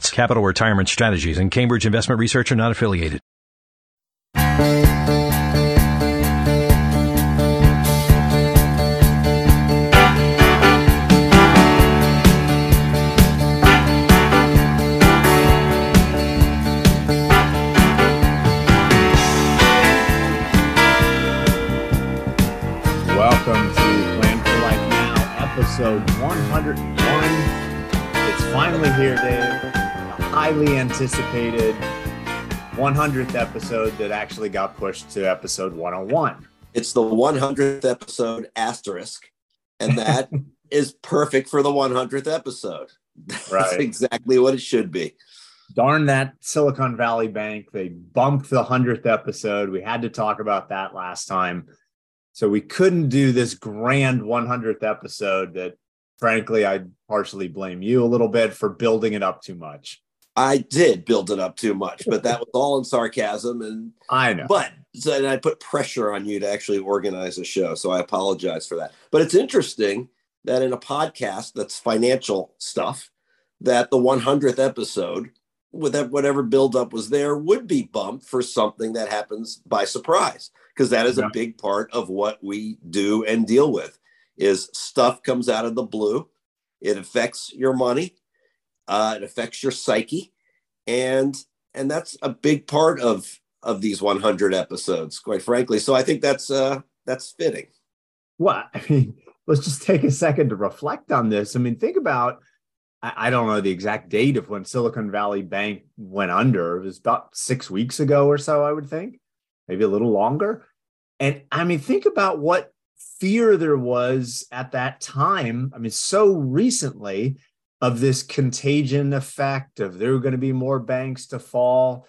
Capital Retirement Strategies and Cambridge Investment Research are not affiliated. Welcome to Plan for Life Now, episode 101. It's finally here, Dave. Highly anticipated 100th episode that actually got pushed to episode 101. It's the 100th episode asterisk, and that is perfect for the 100th episode. That's Right. exactly what it should be. Darn that Silicon Valley Bank. They bumped the 100th episode. We had to talk about that last time. So we couldn't do this grand 100th episode that, frankly, I partially blame you a little bit for building it up too much. I did build it up too much, but that was all in sarcasm. And I know. but so, and I put pressure on you to actually organize a show, so I apologize for that. But it's interesting that in a podcast that's financial stuff, that the 100th episode, with that whatever buildup was there, would be bumped for something that happens by surprise, because that is Yeah. a big part of what we do and deal with. Is stuff comes out of the blue, it affects your money, uh, it affects your psyche, and and that's a big part of of these 100 episodes, quite frankly. So I think that's uh that's fitting. What? I mean, let's just take a second to reflect on this. I mean, think about, I, I don't know the exact date of when Silicon Valley Bank went under. It was about six weeks ago or so, I would think, maybe a little longer. And I mean, think about what fear there was at that time. I mean, so recently of this contagion effect of there are going to be more banks to fall.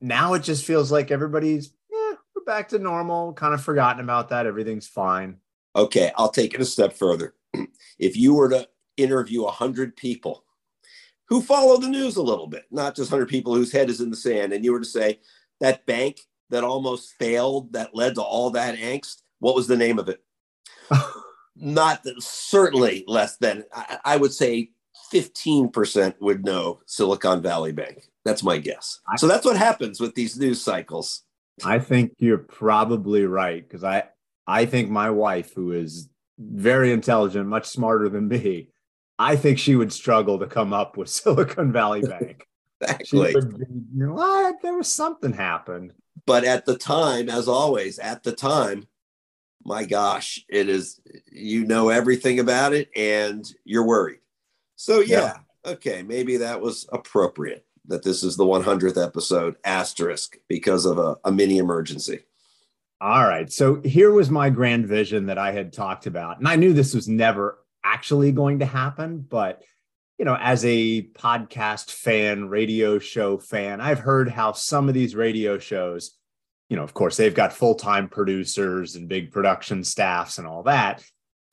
Now it just feels like everybody's, yeah, we're back to normal, kind of forgotten about that. Everything's fine. Okay, I'll take it a step further. If you were to interview 100 people who follow the news a little bit, not just 100 people whose head is in the sand, and you were to say that bank that almost failed, that led to all that angst, what was the name of it? Not certainly less than I, I would say 15% would know Silicon Valley Bank. That's my guess. So that's what happens with these news cycles. I think you're probably right because I I think my wife, who is very intelligent, much smarter than me, I think she would struggle to come up with Silicon Valley Bank. Exactly. be, you know, what? There was something happened. But at the time, as always, at the time, my gosh, it is you know everything about it and you're worried. So yeah, okay, maybe that was appropriate that this is the 100th episode asterisk because of a, a mini emergency. All right. So here was my grand vision that I had talked about. And I knew this was never actually going to happen, but you know, as a podcast fan, radio show fan, I've heard how some of these radio shows, you know, of course, they've got full-time producers and big production staffs and all that.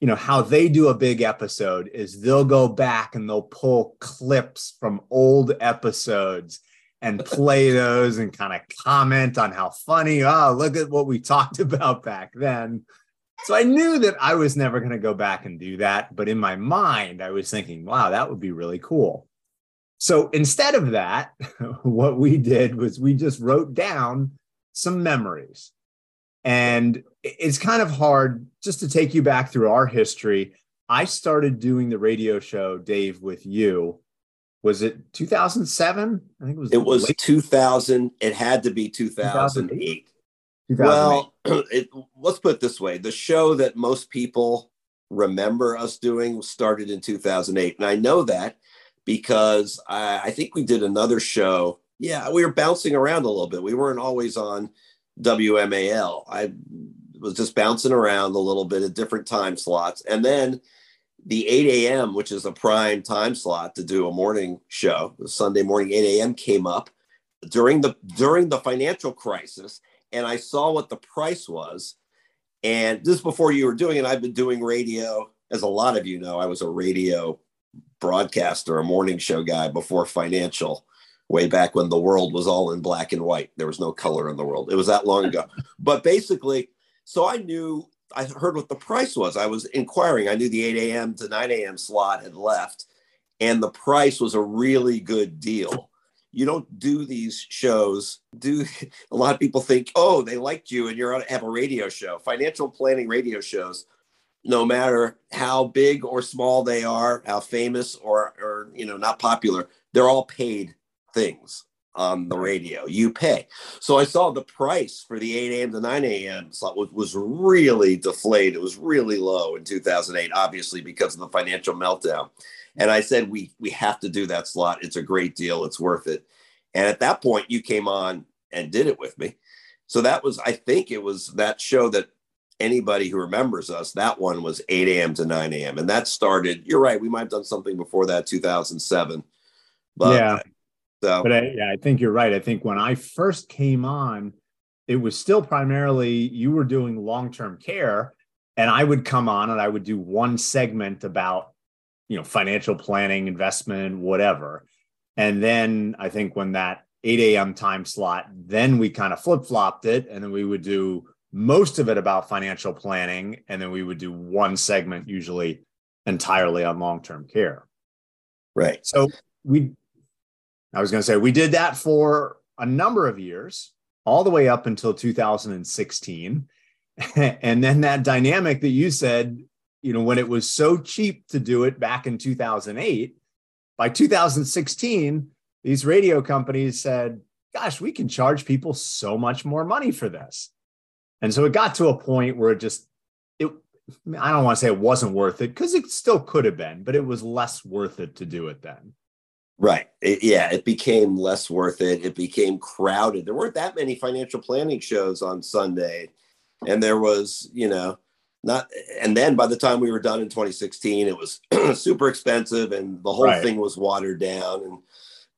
You know, how they do a big episode is they'll go back and they'll pull clips from old episodes and play those and kind of comment on how funny, oh, look at what we talked about back then. So I knew that I was never going to go back and do that. But in my mind, I was thinking, wow, that would be really cool. So instead of that, what we did was we just wrote down some memories. And it's kind of hard just to take you back through our history. I started doing the radio show, Dave, with you. Was it 2007? I think it was. It was late 2000. It had to be 2008. 2008. Well, it, let's put it this way: the show that most people remember us doing started in 2008, and I know that because I, I think we did another show. Yeah, we were bouncing around a little bit. We weren't always on WMAL. I was just bouncing around a little bit at different time slots, and then the 8 a.m., which is a prime time slot to do a morning show, Sunday morning 8 a.m. came up during the during the financial crisis, and I saw what the price was. And this before you were doing it, I've been doing radio, as a lot of you know, I was a radio broadcaster, a morning show guy before financial, way back when the world was all in black and white. There was no color in the world. It was that long ago. but basically, so I knew I heard what the price was. I was inquiring. I knew the 8 a.m. to 9 a.m. slot had left, and the price was a really good deal. You don't do these shows. Do a lot of people think, oh, they liked you and you're on have a radio show. Financial planning radio shows, no matter how big or small they are, how famous or or you know not popular, they're all paid things on the radio. You pay. So I saw the price for the 8 a.m. to 9 a.m. slot was, was really deflated. It was really low in 2008, obviously because of the financial meltdown. And I said, we we have to do that slot. It's a great deal. It's worth it. And at that point, you came on and did it with me. So that was, I think it was that show that anybody who remembers us, that one was 8 a.m. to 9 a.m. And that started, you're right, we might have done something before that, 2007. But yeah. So, but I, yeah, I think you're right. I think when I first came on, it was still primarily you were doing long term care, and I would come on and I would do one segment about, you know, financial planning, investment, whatever. And then I think when that 8 a.m. time slot, then we kind of flip flopped it, and then we would do most of it about financial planning, and then we would do one segment usually entirely on long term care. Right. So we I was going to say we did that for a number of years, all the way up until 2016. and then that dynamic that you said, you know, when it was so cheap to do it back in 2008, by 2016, these radio companies said, gosh, we can charge people so much more money for this. And so it got to a point where it just, it, I don't want to say it wasn't worth it because it still could have been, but it was less worth it to do it then. Right. It, yeah, it became less worth it. It became crowded. There weren't that many financial planning shows on Sunday. And there was, you know, not, and then by the time we were done in 2016, it was super expensive and the whole right. thing was watered down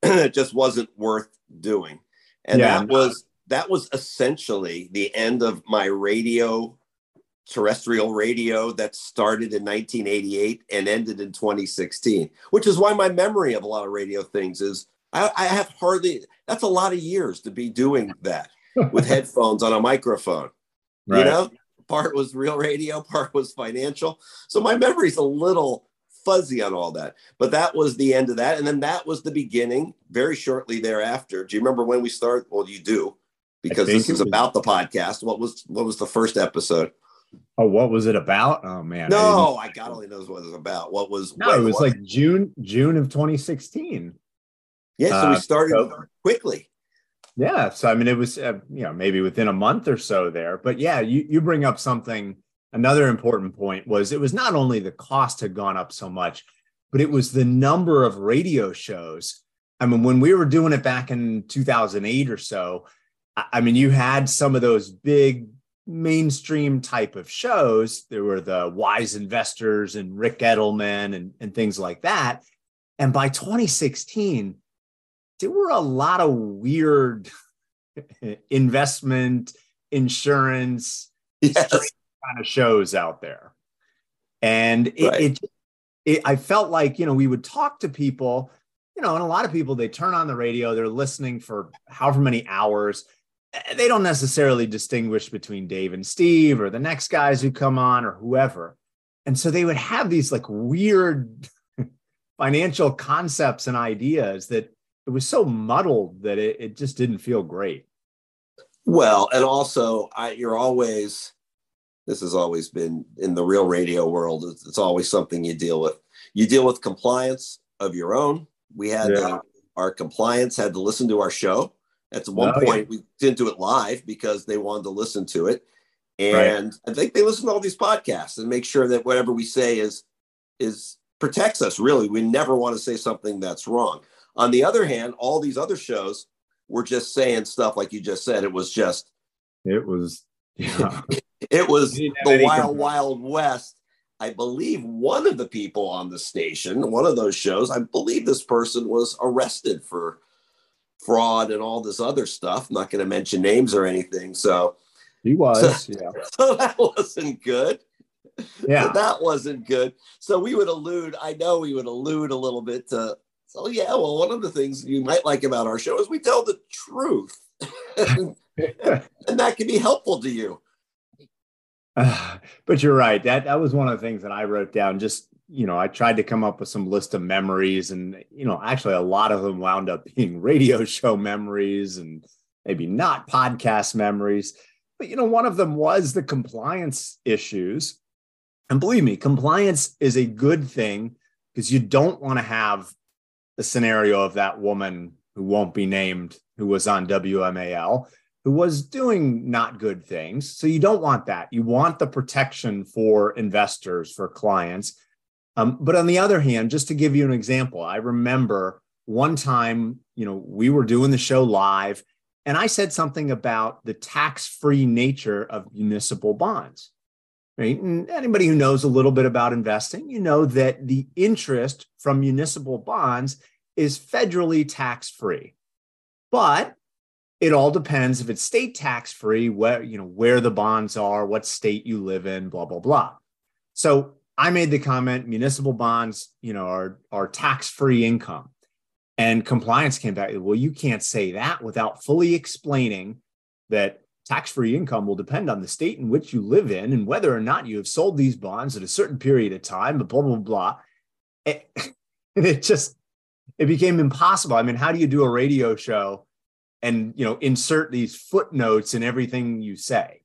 and it just wasn't worth doing. And yeah, that uh was, that was essentially the end of my radio terrestrial radio that started in 1988 and ended in 2016, which is why my memory of a lot of radio things is I, I have hardly, that's a lot of years to be doing that with headphones on a microphone. Right. You know, part was real radio, part was financial. So my memory's a little fuzzy on all that. But that was the end of that. And then that was the beginning very shortly thereafter. Do you remember when we started? Well, you do because this is about the podcast. What was what was the first episode? Oh, what was it about? Oh man. No, I, I God only knows what it was about. What was no, it was, was like June, June of 2016. Yeah, so we uh, started uh, quickly. Yeah, so I mean, it was uh, you know maybe within a month or so there, but yeah, you you bring up something. Another important point was it was not only the cost had gone up so much, but it was the number of radio shows. I mean, when we were doing it back in 2008 or so, I mean, you had some of those big mainstream type of shows. There were the wise investors and Rick Edelman and, and things like that. And by 2016, there were a lot of weird investment, insurance yes. kind of shows out there. And it, right. it, it, I felt like, you know, we would talk to people, you know, and a lot of people, they turn on the radio, they're listening for however many hours they don't necessarily distinguish between Dave and Steve or the next guys who come on or whoever. And so they would have these like weird financial concepts and ideas that it was so muddled that it, it just didn't feel great. Well, and also I, you're always, this has always been in the real radio world. It's, it's always something you deal with. You deal with compliance of your own. We had yeah. uh, our compliance had to listen to our show at one oh, point, yeah. we didn't do it live because they wanted to listen to it, and right. I think they listen to all these podcasts and make sure that whatever we say is is protects us. Really, we never want to say something that's wrong. On the other hand, all these other shows were just saying stuff like you just said. It was just it was yeah. it was the wild wild west I believe one of the people on the station, one of those shows, I believe this person was arrested for fraud and all this other stuff. I'm not going to mention names or anything. So he was, so, yeah. So that wasn't good. Yeah. So that wasn't good. So we would allude, I know we would allude a little bit to, so yeah, well, one of the things you might like about our show is we tell the truth. and, and that can be helpful to you. Uh, but you're right. That that was one of the things that I wrote down. Just you know, I tried to come up with some list of memories, and you know, actually, a lot of them wound up being radio show memories, and maybe not podcast memories. But you know, one of them was the compliance issues. And believe me, compliance is a good thing because you don't want to have the scenario of that woman who won't be named who was on WMAL who was doing not good things. So you don't want that. You want the protection for investors, for clients. Um, but on the other hand, just to give you an example, I remember one time, you know, we were doing the show live, and I said something about the tax-free nature of municipal bonds. Right? And anybody who knows a little bit about investing, you know that the interest from municipal bonds is federally tax-free. But it all depends if it's state tax free, where you know where the bonds are, what state you live in, blah blah blah. So I made the comment: municipal bonds, you know, are are tax free income, and compliance came back. Well, you can't say that without fully explaining that tax free income will depend on the state in which you live in and whether or not you have sold these bonds at a certain period of time. Blah blah blah. It, it just it became impossible. I mean, how do you do a radio show? and you know insert these footnotes in everything you say.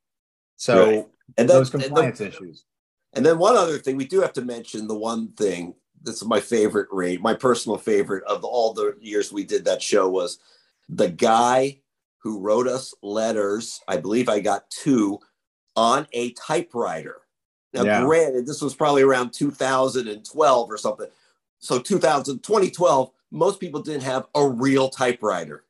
So right. and those compliance and the, issues. And then one other thing we do have to mention the one thing that's my favorite rate, my personal favorite of all the years we did that show was the guy who wrote us letters. I believe I got two on a typewriter. Now, yeah. granted, this was probably around 2012 or something. So 2000, 2012, most people didn't have a real typewriter.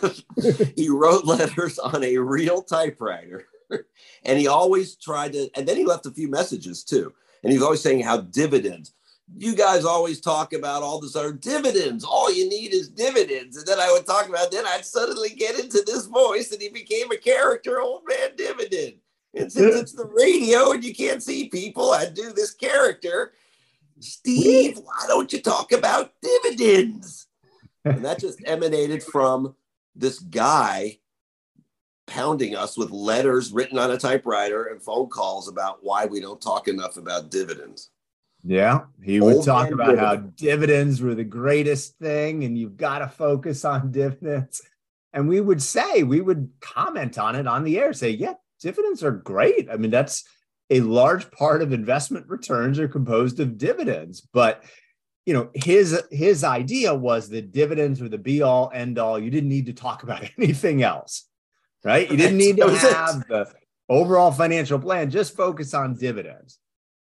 he wrote letters on a real typewriter. and he always tried to, and then he left a few messages too. And he was always saying how dividends, you guys always talk about all this other dividends. All you need is dividends. And then I would talk about, then I'd suddenly get into this voice and he became a character, old man dividend. And since it's the radio and you can't see people, I'd do this character. Steve, why don't you talk about dividends? and that just emanated from this guy pounding us with letters written on a typewriter and phone calls about why we don't talk enough about dividends. Yeah, he would Old talk about how dividends were the greatest thing and you've got to focus on dividends. And we would say, we would comment on it on the air, say, yeah, dividends are great. I mean, that's a large part of investment returns are composed of dividends, but you know his his idea was that dividends were the be all end all you didn't need to talk about anything else right? You didn't need to have it. the overall financial plan. Just focus on dividends.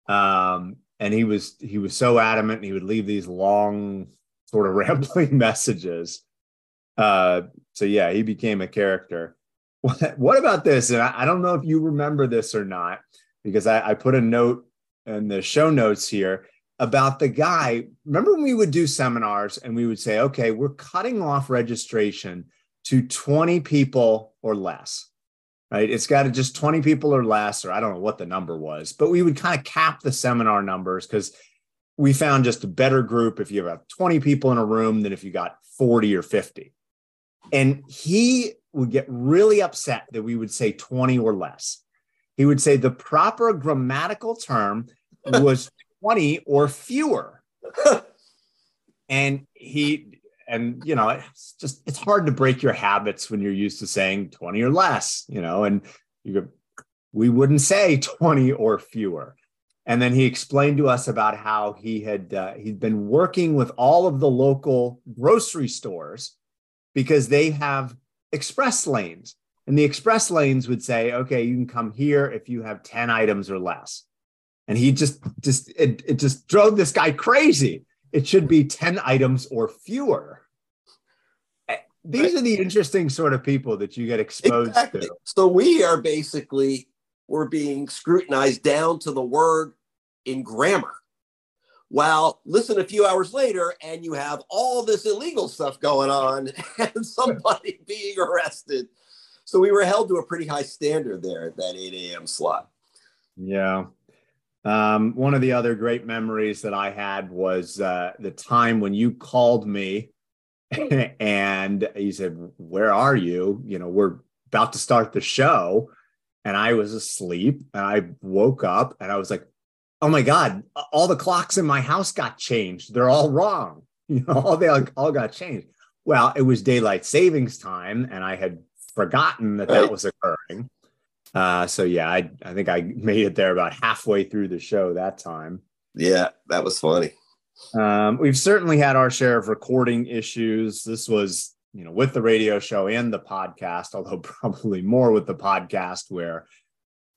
Um, and he was he was so adamant he would leave these long sort of rambling messages. Uh, so yeah he became a character. What, what about this? And I, I, don't know if you remember this or not because I, I put a note in the show notes here about the guy. Remember when we would do seminars and we would say, okay, we're cutting off registration to 20 people or less, right? It's got to just 20 people or less, or I don't know what the number was, but we would kind of cap the seminar numbers because we found just a better group if you have 20 people in a room than if you got 40 or 50. And he would get really upset that we would say 20 or less. He would say the proper grammatical term was 20 or fewer. and he, and you know, it's just, it's hard to break your habits when you're used to saying 20 or less, you know, and you go, we wouldn't say 20 or fewer. And then he explained to us about how he had uh, he'd been working with all of the local grocery stores because they have express lanes. And the express lanes would say, okay, you can come here if you have 10 items or less and he just just it, it just drove this guy crazy it should be 10 items or fewer eh, these are the interesting sort of people that you get exposed exactly. to so we are basically we're being scrutinized down to the word in grammar. Well, listen a few hours later, and you have all this illegal stuff going on and somebody being arrested. So we were held to a pretty high standard there at that 8 a.m. slot. Yeah. Um, one of the other great memories that I had was uh, the time when you called me and you said, Where are you? You know, we're about to start the show. And I was asleep and I woke up and I was like, Oh my God, all the clocks in my house got changed. They're all wrong. You know, all they all got changed. Well, it was daylight savings time and I had forgotten that that was occurring. Uh, so yeah, I I think I made it there about halfway through the show that time. Yeah, that was funny. Um, we've certainly had our share of recording issues. This was, you know, with the radio show and the podcast, although probably more with the podcast where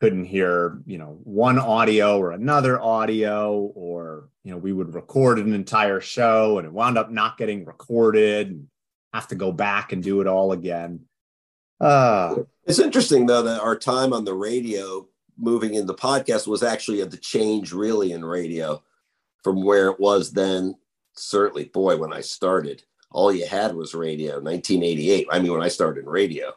couldn't hear, you know, one audio or another audio, or you know, we would record an entire show and it wound up not getting recorded and have to go back and do it all again. Uh, it's interesting though that our time on the radio moving into podcast was actually at the change really in radio from where it was then. Certainly, boy, when I started, all you had was radio. 1988. I mean, when I started in radio,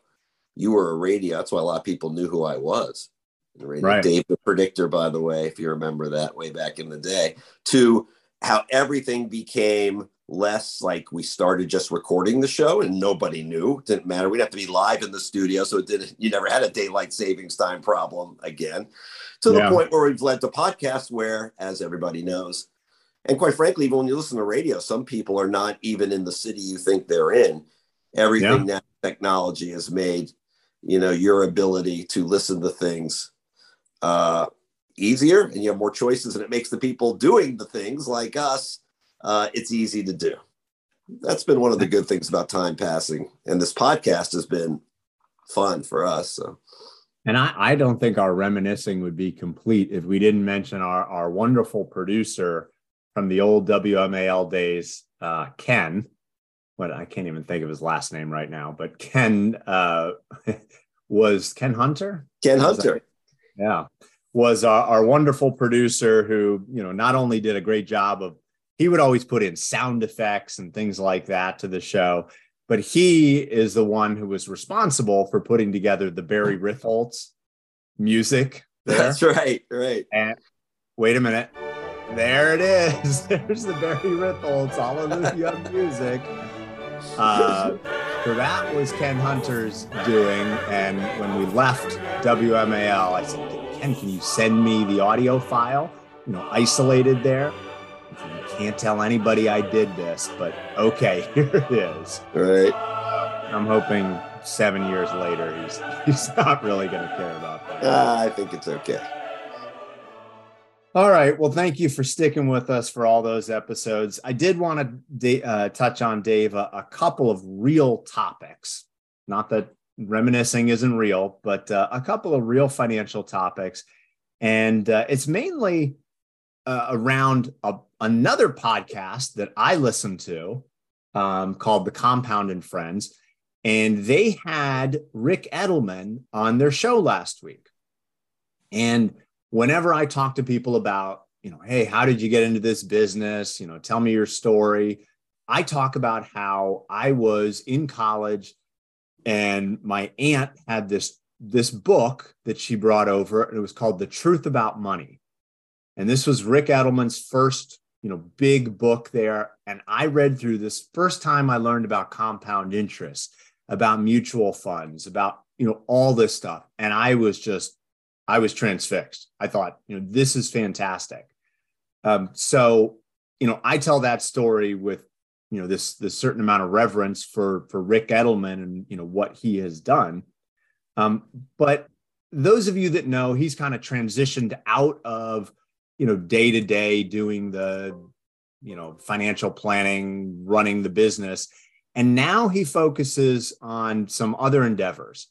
you were a radio. That's why a lot of people knew who I was. Right. Dave the Predictor, by the way, if you remember that way back in the day, to how everything became less like we started just recording the show and nobody knew. It didn't matter. We'd have to be live in the studio. So it didn't, you never had a daylight savings time problem again. To the yeah. point where we've led to podcasts where, as everybody knows, and quite frankly, even when you listen to radio, some people are not even in the city you think they're in. Everything yeah. that technology has made, you know, your ability to listen to things uh, easier and you have more choices and it makes the people doing the things like us uh, it's easy to do. That's been one of the good things about time passing. And this podcast has been fun for us. So. And I, I don't think our reminiscing would be complete if we didn't mention our, our wonderful producer from the old WMAL days, uh, Ken. What I can't even think of his last name right now, but Ken uh, was Ken Hunter. Ken Hunter. yeah, was our, our wonderful producer who you know not only did a great job of he would always put in sound effects and things like that to the show. But he is the one who was responsible for putting together the Barry Ritholtz music. There. That's right, right. And wait a minute. There it is. There's the Barry Ritholtz Hallelujah music. Uh, so that was Ken Hunter's doing. And when we left WMAL, I said, Can you send me the audio file, you know, isolated there? You can't tell anybody I did this, but okay, here it is. Right. I'm hoping seven years later he's he's not really going to care about that. Uh, I think it's okay. All right. Well, thank you for sticking with us for all those episodes. I did want to uh, touch on Dave a, a, couple of real topics. Not that reminiscing isn't real, but uh, a couple of real financial topics, and uh, it's mainly uh, around a, another podcast that I listen to um, called The Compound and Friends. And they had Rick Edelman on their show last week. And whenever I talk to people about, you know, hey, how did you get into this business? You know, tell me your story. I talk about how I was in college and my aunt had this this book that she brought over and it was called The Truth About Money. And this was rick Edelman's first, you know, big book there. And I read through this first time I learned about compound interest, about mutual funds, about, you know, all this stuff. And I was just, I was transfixed. I thought, you know, this is fantastic. Um, so, you know, I tell that story with, you know, this this certain amount of reverence for for Rick Edelman and you know what he has done. Um, but those of you that know, he's kind of transitioned out of you know day to day doing the you know financial planning running the business. And now he focuses on some other endeavors.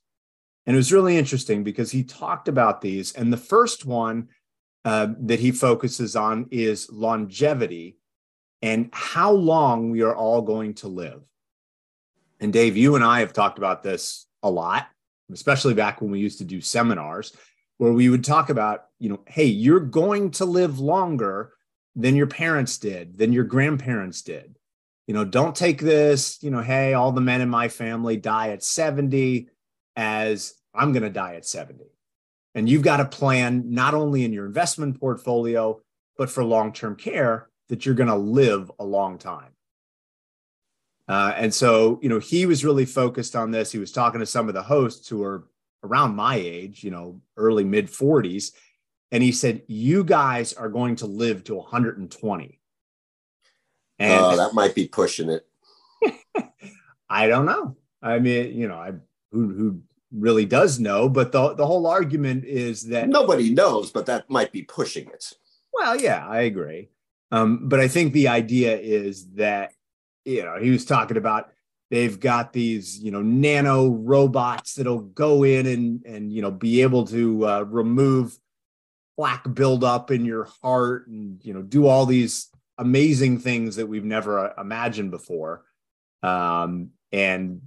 And it was really interesting because he talked about these. And the first one uh, that he focuses on is longevity and how long we are all going to live and dave you and i have talked about this a lot especially back when we used to do seminars where we would talk about, you know, hey, you're going to live longer than your parents did, than your grandparents did. You know, don't take this, you know, hey, all the men in my family die at 70 as I'm going to die at 70. And you've got a plan not only in your investment portfolio, but for long term care that you're going to live a long time. Uh, and so, you know, he was really focused on this. He was talking to some of the hosts who are around my age, you know, early mid 40s. And he said, You guys are going to live to 120. And uh, that might be pushing it. I don't know. I mean, you know, I who who really does know, but the the whole argument is that nobody knows, but that might be pushing it. Well, yeah, I agree. Um, but I think the idea is that you know he was talking about they've got these you know nano robots that'll go in and and you know be able to uh, remove plaque buildup in your heart and you know do all these amazing things that we've never uh, imagined before. Um, and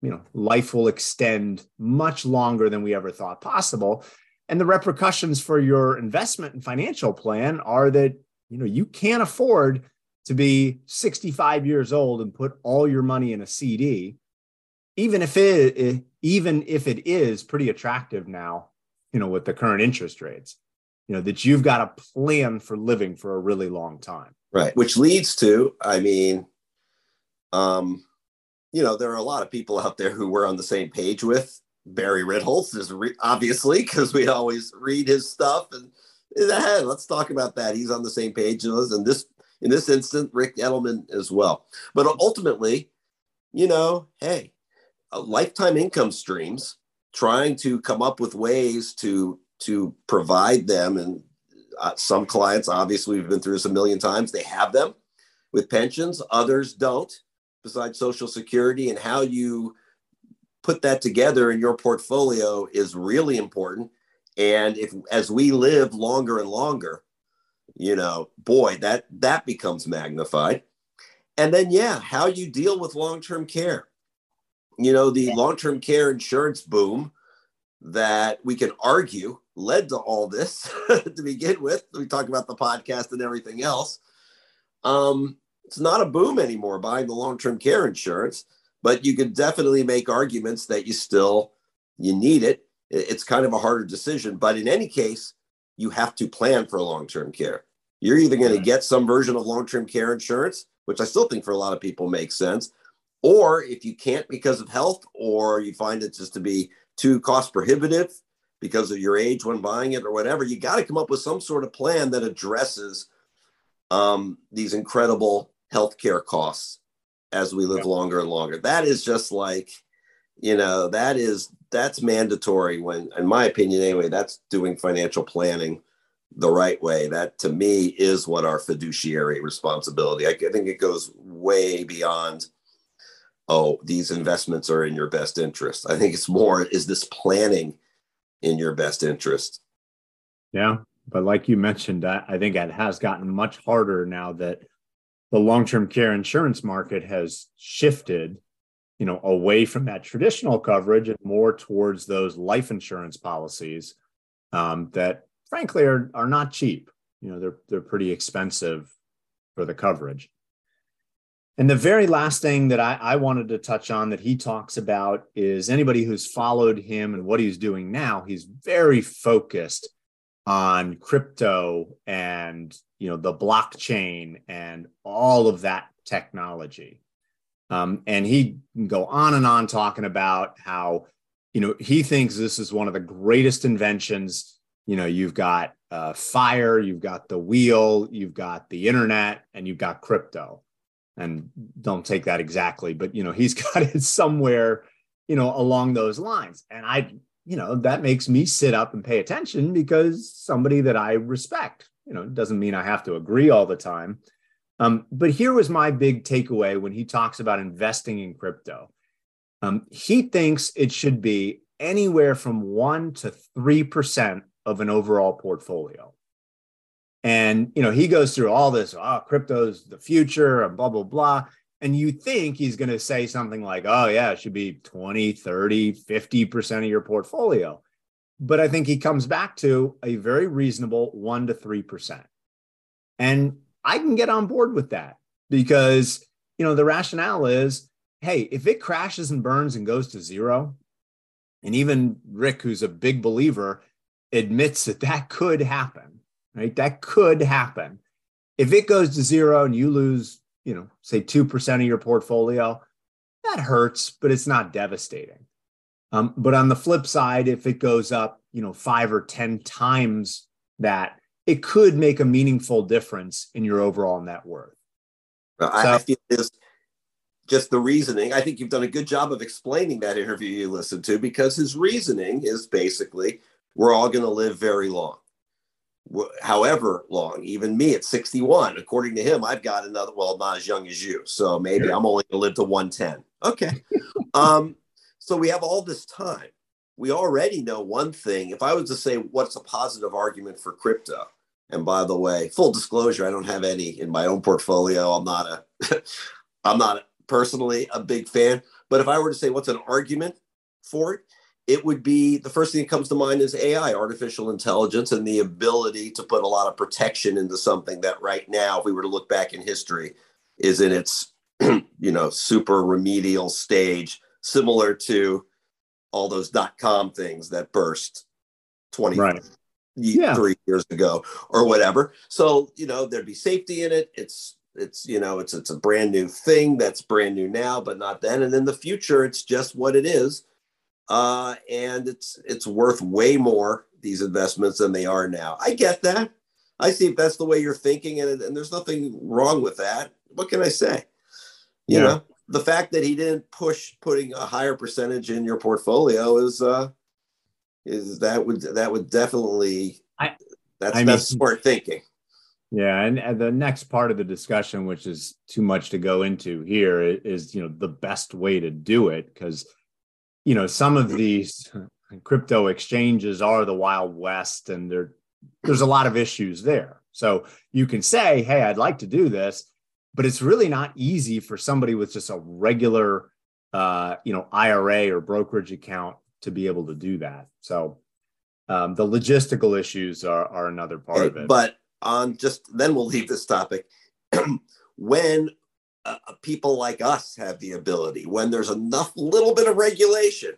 you know life will extend much longer than we ever thought possible. And the repercussions for your investment and financial plan are that you know you can't afford to be 65 years old and put all your money in a CD even if it even if it is pretty attractive now you know with the current interest rates you know that you've got a plan for living for a really long time. Right. Which leads to i mean um you know there are a lot of people out there who we're on the same page with. Barry ritholtz is re- obviously because we always read his stuff and hey, let's talk about that he's on the same page as us and this in this instant Rick edelman as well but ultimately you know hey lifetime income streams trying to come up with ways to to provide them. And uh, some clients, obviously, we've been through this a million times, they have them with pensions, others don't, besides Social Security. And how you put that together in your portfolio is really important. And if as we live longer and longer, you know, boy, that that becomes magnified. And then, yeah, how you deal with long-term care. You know, the long-term care insurance boom that we can argue led to all this to begin with. We talk about the podcast and everything else. Um, it's not a boom anymore buying the long-term care insurance, but you could definitely make arguments that you still you need it. It's kind of a harder decision, but in any case, you have to plan for long-term care. You're either going to get some version of long-term care insurance, which I still think for a lot of people makes sense, or if you can't because of health, or you find it just to be too cost prohibitive, because of your age when buying it or whatever, you got to come up with some sort of plan that addresses um, these incredible healthcare costs as we live yeah. longer and longer. That is just like, you know, that is that's mandatory when, in my opinion, anyway, that's doing financial planning the right way. That to me is what our fiduciary responsibility. I, I think it goes way beyond oh, these investments are in your best interest. I think it's more is this planning in your best interest. Yeah. But like you mentioned, I think it has gotten much harder now that the long-term care insurance market has shifted, you know, away from that traditional coverage and more towards those life insurance policies um, that frankly are, are not cheap. You know, they're, they're pretty expensive for the coverage. And the very last thing that I, I, wanted to touch on that he talks about is anybody who's followed him and what he's doing now, he's very focused on crypto and you know the blockchain and all of that technology. Um, and he go on and on talking about how you know he thinks this is one of the greatest inventions. You know, you've got uh, fire, you've got the wheel, you've got the internet, and you've got crypto and don't take that exactly, but you know, he's got it somewhere, you know, along those lines. And I, you know, that makes me sit up and pay attention because somebody that I respect, you know, doesn't mean I have to agree all the time. Um, but here was my big takeaway when he talks about investing in crypto. Um, he thinks it should be anywhere from one to 3% of an overall portfolio. And you know, he goes through all this, oh, crypto's the future and blah, blah, blah. And you think he's going to say something like, oh, yeah, it should be 20, 30, 50% of your portfolio. but I think he comes back to a very reasonable one to 3%. And I can get on board with that because, you know, the rationale is hey, if it crashes and burns and goes to zero, and even Rick, who's a big believer, admits that that could happen, right? That could happen. If it goes to zero and you lose, you know, say 2% of your portfolio, that hurts, but it's not devastating. Um, but on the flip side, if it goes up, you know, five or 10 times that, it could make a meaningful difference in your overall net worth. I, so, I feel this just the reasoning. I think you've done a good job of explaining that interview you listened to because his reasoning is basically we're all going to live very long. However long, even me at 61, according to him, I've got another, well, not as young as you. So maybe. I'm only going to live to 110. Okay. um, so we have all this time. We already know one thing. If I was to say what's a positive argument for crypto, and by the way, full disclosure, I don't have any in my own portfolio. I'm not a I'm not personally a big fan. But if I were to say what's an argument for it, it would be the first thing that comes to mind is AI, artificial intelligence, and the ability to put a lot of protection into something that right now, if we were to look back in history, is in its you know super remedial stage similar to all those dot com things that burst 20 right. Yeah. three years ago or whatever. So you know there'd be safety in it. It's it's you know it's it's a brand new thing that's brand new now but not then. And in the future it's just what it is. Uh and it's it's worth way more these investments than they are now. I get that. I see if that's the way you're thinking and, and there's nothing wrong with that. What can i say? You yeah. know the fact that he didn't push putting a higher percentage in your portfolio is uh is that would that would definitely I, that's I mean, that's smart thinking. Yeah and, and, the next part of the discussion which is too much to go into here is you know the best way to do it because you know some of these crypto exchanges are the wild west and there there's a lot of issues there. So you can say hey i'd like to do this but it's really not easy for somebody with just a regular uh, you know ira or brokerage account to be able to do that so um, the logistical issues are, are another part of it but on just then we'll leave this topic when uh, people like us have the ability when there's enough little bit of regulation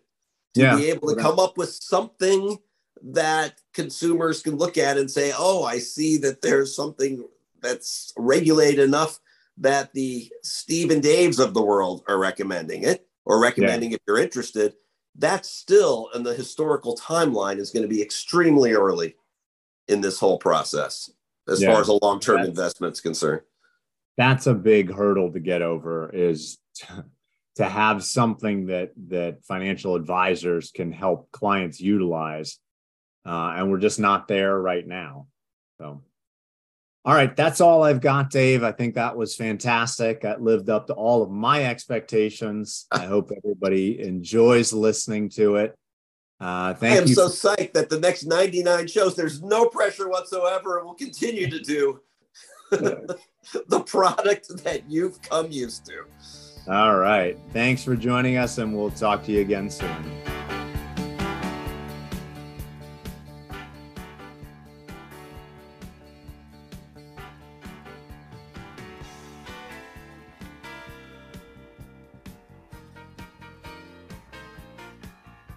to yeah. be able to come up with something that consumers can look at and say oh i see that there's something that's regulated enough that the Steve and Daves of the world are recommending it or recommending yeah. if you're interested, that's still in the historical timeline is going to be extremely early in this whole process as yeah. far as a long-term investment is concerned. That's a big hurdle to get over is to, to have something that that financial advisors can help clients utilize. Uh, and we're just not there right now. So all right, that's all I've got, Dave. I think that was fantastic. That lived up to all of my expectations. I hope everybody enjoys listening to it. Uh, thank I am you so psyched that the next 99 shows, there's no pressure whatsoever, and we'll continue to do the product that you've come used to. All right. Thanks for joining us, and we'll talk to you again soon.